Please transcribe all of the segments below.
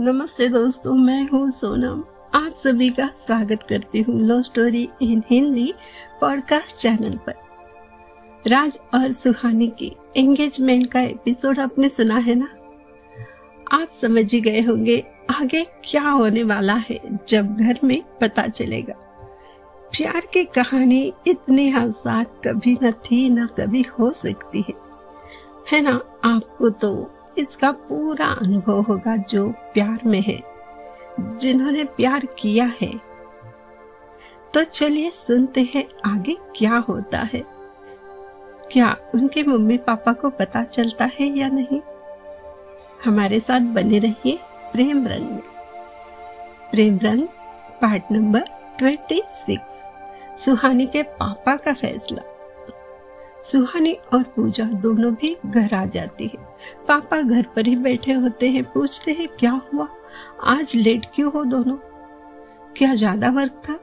नमस्ते दोस्तों, मैं हूँ सोनम। आप सभी का स्वागत करती हूँ love story in Hindi podcast channel पर। राज और सुहानी की एंगेजमेंट का एपिसोड आपने सुना है ना? आप समझ ही गए होंगे आगे क्या होने वाला है जब घर में पता चलेगा। प्यार की कहानी इतनी आसान कभी न थी, न कभी हो सकती है। है ना? आपको तो इसका पूरा अनुभव होगा जो प्यार में है, जिन्होंने प्यार किया है। तो चलिए सुनते हैं आगे क्या होता है। क्या उनके मम्मी पापा को पता चलता है या नहीं? हमारे साथ बने रहिए प्रेम रंग में। Prem Rang part number twenty six, Suhani के पापा का फैसला। सुहानी और पूजा दोनों भी घर आ जाती है। पापा घर पर ही बैठे होते हैं, पूछते हैं, क्या हुआ? आज लेट क्यों हो दोनों? क्या ज़्यादा वर्क था?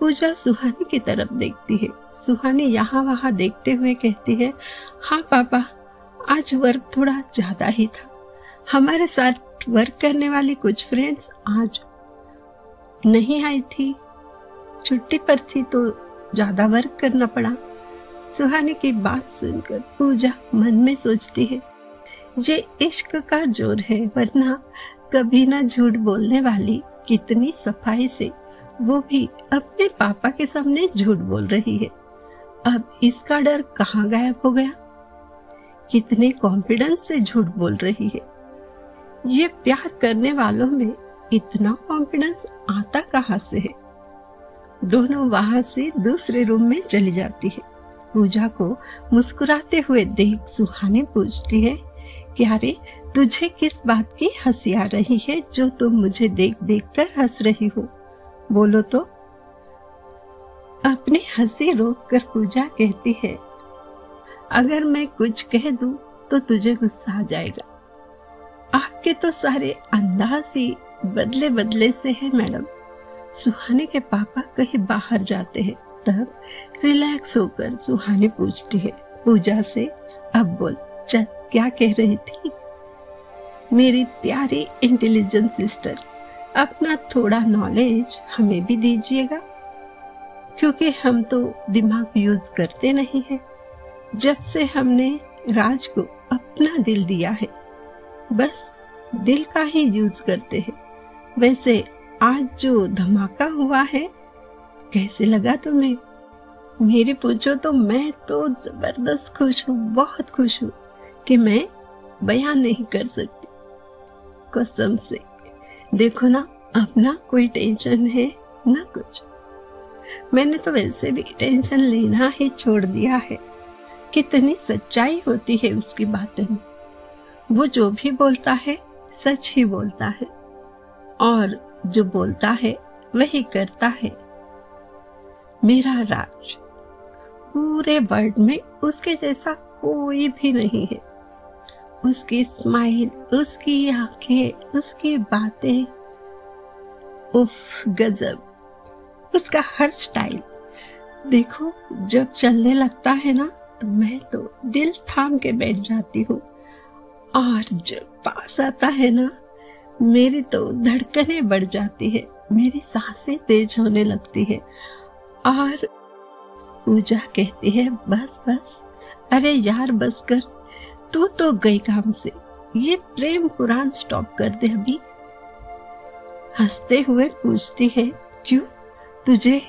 पूजा सुहानी की तरफ़ देखती है। सुहानी यहाँ वहाँ देखते हुए कहती है हाँ पापा, आज वर्क थोड़ा ज़्यादा ही था। हमारे साथ वर्क करने वाली कुछ फ्रेंड्स आज नहीं आई थी। छुट्टी पर थी तो ज़्यादा वर्क करना पड़ा। सुहानी की बात सुनकर पूजा मन में सोचती है, ये इश्क का ज़ोर है, वरना कभी ना झूठ बोलने वाली कितनी सफ़ाई से वो भी अपने पापा के सामने झूठ बोल रही है। अब इसका डर कहाँ गायब हो गया? कितने कॉन्फिडेंस से झूठ बोल रही है। ये प्यार करने वालों में इतना कॉन्फिडेंस आता कहाँ से है? दोनों वहाँ से दूसरे रूम में चली जाती है। पूजा को मुस्कुराते हुए देख सुहानी पूछती है रे तुझे किस बात की हँसी आ रही है जो तुम मुझे देख देख कर हंस रही हो? बोलो तो। अपनी हँसी रोक कर पूजा कहती है, अगर मैं कुछ कह दूँ तो तुझे गुस्सा आ जाएगा। आपके तो सारे अंदाज ही बदले बदले से है, मैडम। सुहाने के पापा कहीं बाहर जाते हैं, तब रिलैक्स होकर सुहानी पूछती है, पूजा से अब बोल, चल, क्या कह रही थी? मेरी प्यारी इंटेलिजेंट सिस्टर अपना थोड़ा नॉलेज हमें भी दीजिएगा, क्योंकि हम तो दिमाग यूज़ करते नहीं है। जब से हमने राज को अपना दिल दिया है, बस दिल का ही यूज़ करते हैं। वैसे आज जो धमाका हुआ है, कैसे लगा तुम्हें? मेरे पूछो तो मैं तो ज़बरदस्त खुश हूँ, बहुत खुश हूँ कि मैं बयान नहीं कर सकती। कसम से। देखो ना अपना कोई टेंशन है, ना कुछ। मैंने तो वैसे भी टेंशन लेना ही छोड़ दिया है। कितनी सच्चाई होती है उसकी बातों। में वो जो भी बोलता है, सच ही बोलता है। और जो बोलता है, वही करता है। मेरा राज। पूरे वर्ल्ड में उसके जैसा कोई भी नहीं है। उसकी स्माइल उसकी आँखें, उसकी बातें, उफ, गजब। उसका हर स्टाइल देखो, जब चलने लगता है ना तो मैं तो दिल थाम के बैठ जाती हूँ। और जब पास आता है ना, मेरी तो धड़कनें बढ़ जाती है, मेरी साँसें तेज होने लगती है। और पूजा कहती है, बस बस। अरे यार बस कर तू तो गई काम से। ये प्रेम पुराण स्टॉप कर दे अभी। हँसते हुए पूछती है, क्यों? तुझे,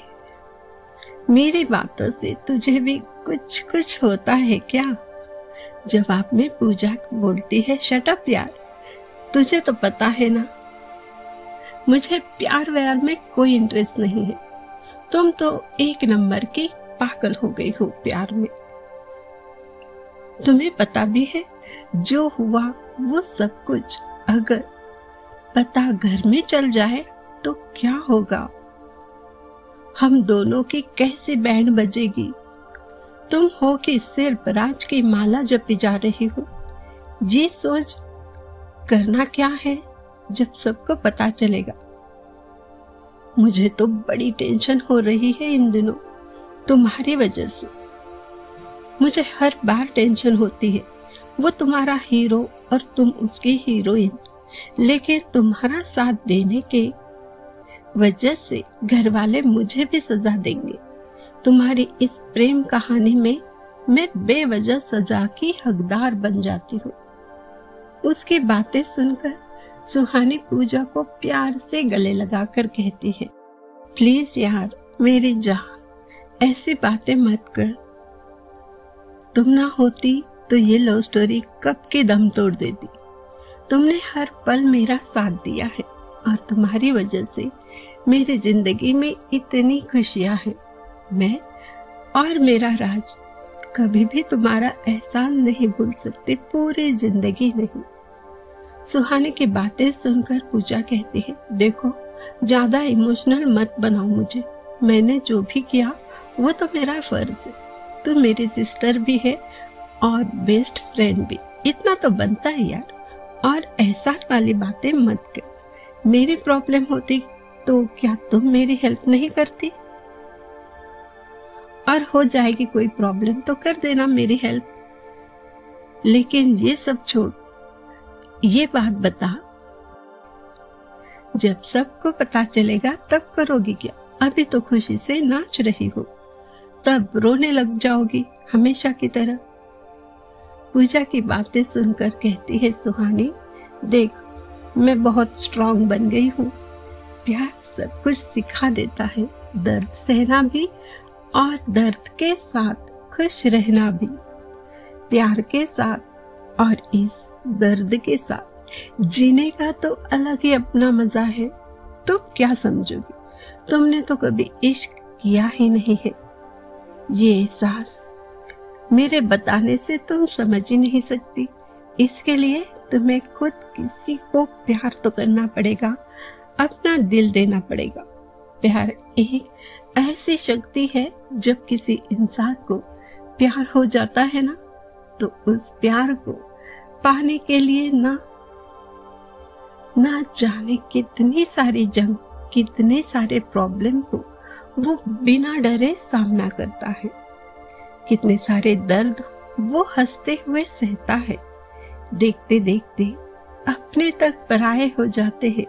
मेरी बातों से तुझे भी कुछ कुछ होता है क्या? जवाब में पूजा बोलती है शटअप यार, तुझे तो पता है ना। मुझे प्यार व्यार में कोई इंटरेस्ट नहीं है। तुम तो एक नंबर की पागल हो गई हो प्यार में। तुम्हें पता भी है, जो हुआ वो सब कुछ। अगर पता घर में चल जाए तो क्या होगा? हम दोनों की कैसे बैंड बजेगी? तुम हो कि सिर्फ़ राज की माला जपी जा रही हो? ये सोच करना क्या है, जब सबको पता चलेगा? मुझे तो बड़ी टेंशन हो रही है इन दिनों। तुम्हारी वजह से। मुझे हर बार टेंशन होती है। वो तुम्हारा हीरो और तुम उसकी हीरोइन लेकिन तुम्हारा साथ देने के वजह से घर वाले मुझे भी सजा देंगे। तुम्हारी इस प्रेम कहानी में मैं बेवजह सजा की हकदार बन जाती हूँ। उसकी बातें सुनकर सुहानी पूजा को प्यार से गले लगाकर कहती है, प्लीज़ यार, मेरी जान ऐसी बातें मत कर। तुम ना होती तो ये लव स्टोरी कब के दम तोड़ देती। तुमने हर पल मेरा साथ दिया है और तुम्हारी वजह से मेरी ज़िंदगी में इतनी खुशियाँ हैं। मैं और मेरा राज कभी भी तुम्हारा एहसान नहीं भूल सकते, पूरी ज़िंदगी नहीं। सुहाने की बातें सुनकर पूजा कहती है, देखो, ज़्यादा इमोशनल मत बनाओ मुझे। मैंने जो भी किया वो तो मेरा फ़र्ज़ है। तू मेरी सिस्टर भी है और बेस्ट फ्रेंड भी। इतना तो बनता है यार। और एहसास वाली बातें मत कर। मेरी प्रॉब्लम होती तो क्या तुम मेरी हेल्प नहीं करती? और हो जाएगी कोई प्रॉब्लम तो कर देना मेरी हेल्प लेकिन ये सब छोड़, ये बात बता। जब सबको पता चलेगा तब करोगी क्या? अभी तो खुशी से नाच रही हो। तब रोने लग जाओगी हमेशा की तरह। पूजा की बातें सुनकर कहती है, सुहानी, देख, मैं बहुत स्ट्रांग बन गई हूँ। प्यार सब कुछ सिखा देता है। दर्द सहना भी और दर्द के साथ खुश रहना भी। प्यार के साथ और इस दर्द के साथ जीने का तो अलग ही अपना मज़ा है। तुम क्या समझोगी? तुमने तो कभी इश्क किया ही नहीं है। ये एहसास मेरे बताने से तुम समझ ही नहीं सकती। इसके लिए तुम्हें खुद किसी को प्यार तो करना पड़ेगा, अपना दिल देना पड़ेगा। प्यार एक ऐसी शक्ति है जब किसी इंसान को प्यार हो जाता है ना तो उस प्यार को पाने के लिए ना ना जाने कितनी सारी जंग, कितने सारे प्रॉब्लम को वो बिना डरे सामना करता है। कितने सारे दर्द वो हँसते हुए सहता है। देखते देखते अपने तक पराये हो जाते हैं।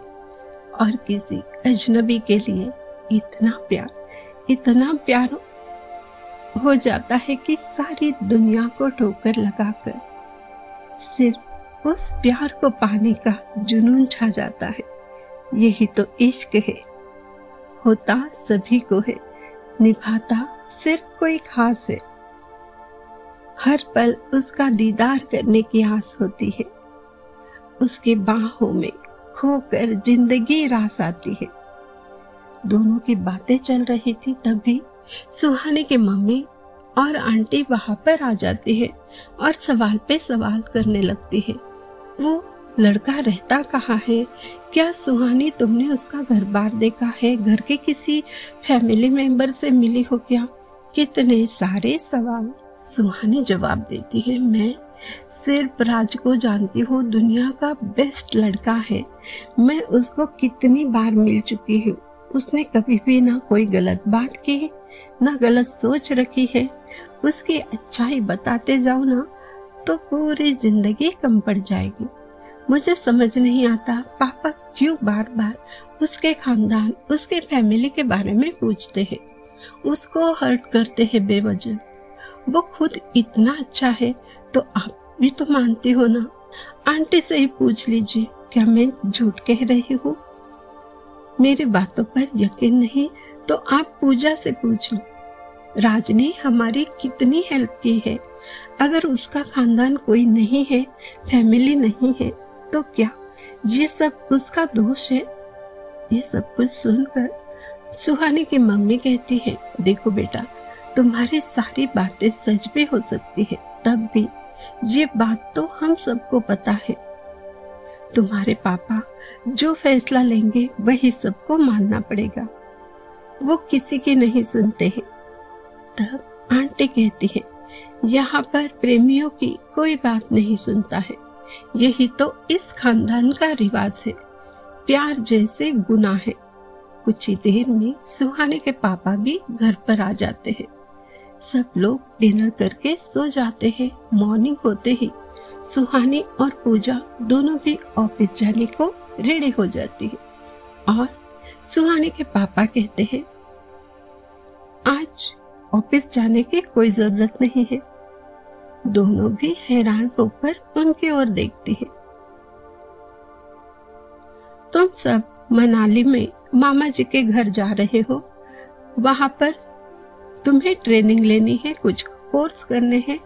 और किसी अजनबी के लिए इतना प्यार इतना प्यार हो जाता है कि सारी दुनिया को ठोकर लगाकर सिर्फ़ उस प्यार को पाने का जुनून छा जाता है। यही तो इश्क है। होता सभी को है। निभाता सिर्फ़ कोई खास है। हर पल उसका दीदार करने की आस होती है। उसके बाहों में खोकर ज़िंदगी रास आती है। दोनों की बातें चल रही थी तभी सुहाने की मम्मी और आंटी वहाँ पर आ जाती है और सवाल पे सवाल करने लगती है। वो लड़का रहता कहाँ है? क्या सुहानी तुमने उसका घर बार देखा है? घर के किसी फैमिली मेंबर से मिली हो क्या? कितने सारे सवाल। सुहानी जवाब देती है, मैं सिर्फ़ राज को जानती हूँ, दुनिया का बेस्ट लड़का है। मैं उसको कितनी बार मिल चुकी हूँ। उसने कभी भी ना कोई गलत बात की, ना गलत सोच रखी है। उसकी अच्छाई बताते जाओ ना तो पूरी ज़िंदगी कम पड़ जाएगी। मुझे समझ नहीं आता पापा क्यों बार बार उसके खानदान, उसके फैमिली के बारे में पूछते हैं। उसको हर्ट करते हैं बेवजह। वो खुद इतना अच्छा है तो आप भी तो मानती हो ना? आंटी से ही पूछ लीजिए, क्या मैं झूठ कह रही हूँ? मेरी बातों पर यकीन नहीं तो आप पूजा से पूछ। लो राज ने हमारी कितनी हेल्प की है? अगर उसका खानदान कोई नहीं है फैमिली नहीं है तो क्या ये सब उसका दोष है? ये सब कुछ सुनकर सुहानी की मम्मी कहती है, देखो बेटा, तुम्हारी सारी बातें सच भी हो सकती है, तब भी ये बात तो हम सबको पता है। तुम्हारे पापा जो फैसला लेंगे वही सबको मानना पड़ेगा। वो किसी की नहीं सुनते हैं। तब आंटी कहती है, यहाँ पर प्रेमियों की कोई बात नहीं सुनता है। यही तो इस खानदान का रिवाज है। प्यार जैसे गुना है। कुछ ही देर में सुहाने के पापा भी घर पर आ जाते हैं। सब लोग डिनर करके सो जाते हैं, मॉर्निंग होते ही। सुहानी और पूजा दोनों भी ऑफ़िस जाने को रेडी हो जाती है। और सुहानी के पापा कहते हैं, आज ऑफ़िस जाने की कोई ज़रूरत नहीं है। दोनों भी हैरान होकर उनकी ओर देखती है। तुम सब मनाली में मामा जी के घर जा रहे हो। वहाँ पर तुम्हें ट्रेनिंग लेनी है, कुछ कोर्स करने हैं।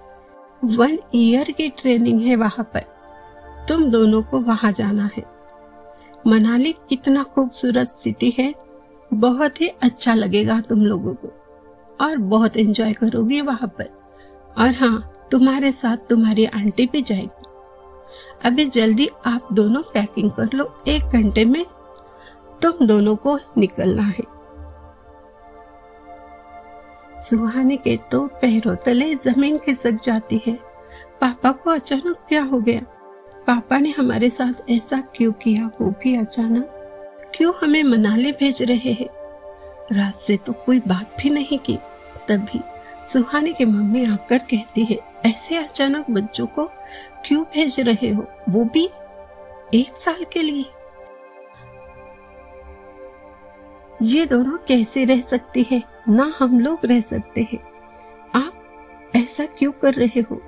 वन ईयर की ट्रेनिंग है वहाँ पर। तुम दोनों को वहाँ जाना है। मनाली कितना खूबसूरत सिटी है। बहुत ही अच्छा लगेगा तुम लोगों को। और बहुत एंजॉय करोगी वहाँ पर। और हाँ तुम्हारे साथ तुम्हारी आंटी भी जाएगी। अभी जल्दी आप दोनों पैकिंग कर लो, एक घंटे में तुम दोनों को निकलना है। सुहाने के तो पैरों तले ज़मीन खिसक जाती है। पापा को अचानक क्या हो गया? पापा ने हमारे साथ ऐसा क्यों किया? वो भी अचानक क्यों हमें मनाली भेज रहे हैं? रात से तो कोई बात भी नहीं की। तभी सुहानी की मम्मी आकर कहती है, ऐसे अचानक बच्चों को क्यों भेज रहे हो? वो भी एक साल के लिए. ये दोनों कैसे रह सकते हैं? ना हम लोग रह सकते हैं। आप ऐसा क्यों कर रहे हो?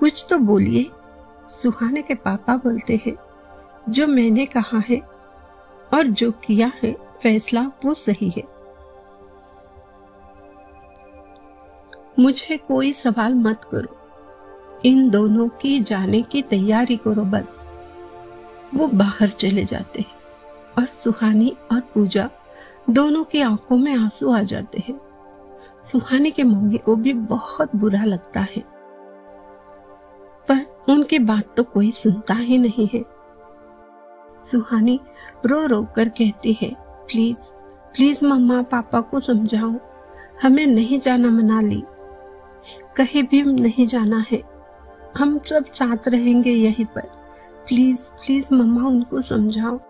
कुछ तो बोलिए। सुहाने के पापा बोलते हैं, जो मैंने कहा है और जो किया है, फैसला वो सही है। मुझे कोई सवाल मत करो। इन दोनों की जाने की तैयारी करो बस। वो बाहर चले जाते हैं और सुहानी और पूजा दोनों की आँखों में आँसू आ जाते हैं। सुहानी के मम्मी को भी बहुत बुरा लगता है। पर उनकी बात तो कोई सुनता ही नहीं है। सुहानी रो रो कर कहती है, प्लीज़ प्लीज़ मम्मा पापा को समझाओ। हमें नहीं जाना मनाली। कहीं भी नहीं जाना है। हम सब साथ रहेंगे यहीं पर। प्लीज़ प्लीज़ मम्मा उनको समझाओ।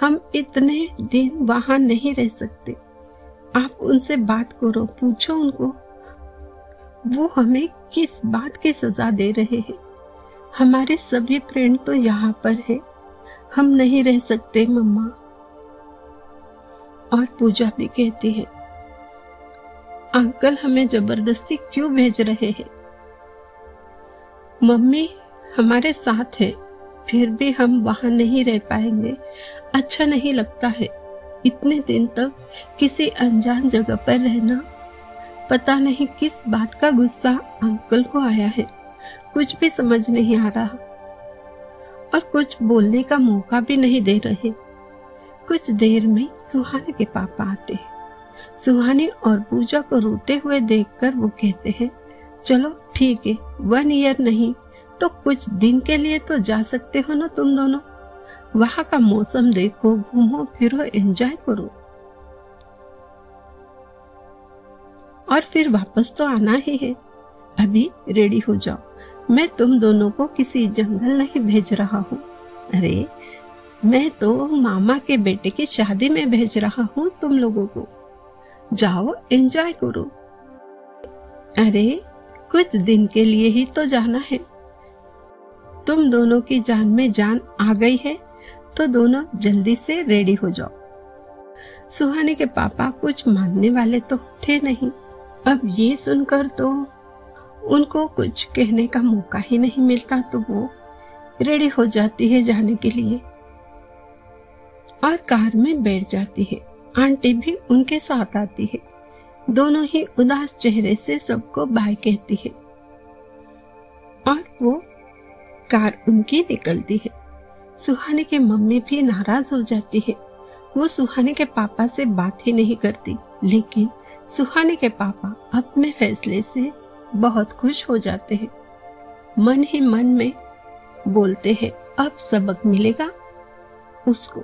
हम इतने दिन वहाँ नहीं रह सकते। आप उनसे बात करो, पूछो उनको। वो हमें किस बात की सजा दे रहे हैं? हमारे सभी फ्रेंड तो यहाँ पर है। हम नहीं रह सकते मम्मा। और पूजा भी कहती है अंकल हमें ज़बरदस्ती क्यों भेज रहे हैं? मम्मी हमारे साथ है, फिर भी हम वहाँ नहीं रह पाएँगे। अच्छा नहीं लगता है इतने दिन तक किसी अनजान जगह पर रहना। पता नहीं किस बात का गुस्सा अंकल को आया है। कुछ भी समझ नहीं आ रहा। और कुछ बोलने का मौका भी नहीं दे रहे। कुछ देर में सुहाने के पापा आते हैं। सुहानी और पूजा को रोते हुए देखकर वो कहते हैं, चलो, ठीक है वन ईयर नहीं तो कुछ दिन के लिए तो जा सकते हो ना तुम दोनों? वहाँ का मौसम देखो, घूमो, फिरो एंजॉय करो। और फिर वापस तो आना ही है। अभी रेडी हो जाओ। मैं तुम दोनों को किसी जंगल नहीं भेज रहा हूँ। अरे, मैं तो मामा के बेटे की शादी में भेज रहा हूँ तुम लोगों को। जाओ एंजॉय करो। अरे, कुछ दिन के लिए ही तो जाना है। तुम दोनों की जान में जान आ गई है तो दोनों जल्दी से रेडी हो जाओ। सुहाने के पापा कुछ मानने वाले तो थे नहीं। अब ये सुनकर तो उनको कुछ कहने का मौका ही नहीं मिलता तो वो रेडी हो जाती है जाने के लिए। और कार में बैठ जाती है। आंटी भी उनके साथ आती है। दोनों ही उदास चेहरे से सबको बाय कहती है। और वो कार उनकी निकलती है। सुहाने की मम्मी भी नाराज़ हो जाती है। वो सुहाने के पापा से बात ही नहीं करती, लेकिन सुहाने के पापा अपने फैसले से बहुत खुश हो जाते हैं। मन ही मन में बोलते हैं, अब सबक मिलेगा उसको।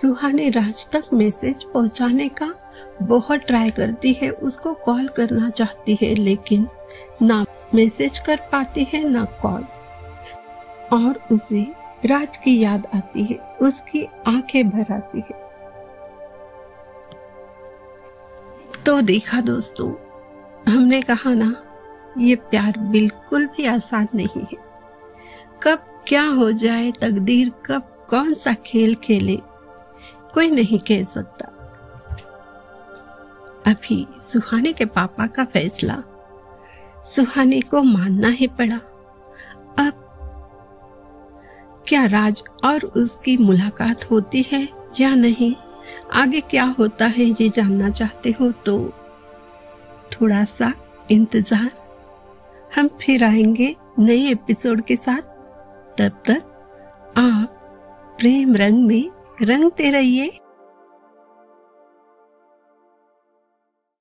सुहानी राज तक मैसेज पहुँचाने का बहुत ट्राई करती है, उसको कॉल करना चाहती है, लेकिन ना मैसेज कर पाती है, ना कॉल। और उसे राज की याद आती है, उसकी आँखें भर आती है। तो देखा दोस्तों, हमने कहा ना, ये प्यार बिल्कुल भी आसान नहीं है। कब क्या हो जाए, तकदीर कब कौन सा खेल खेले कोई नहीं कह सकता। अभी सुहाने के पापा का फैसला। सुहाने को मानना ही पड़ा। अब क्या राज और उसकी मुलाकात होती है या नहीं? आगे क्या होता है ये जानना चाहते हो तो थोड़ा सा इंतज़ार। हम फिर आएँगे नए एपिसोड के साथ। तब तक आप प्रेम रंग में रंगते रहिए।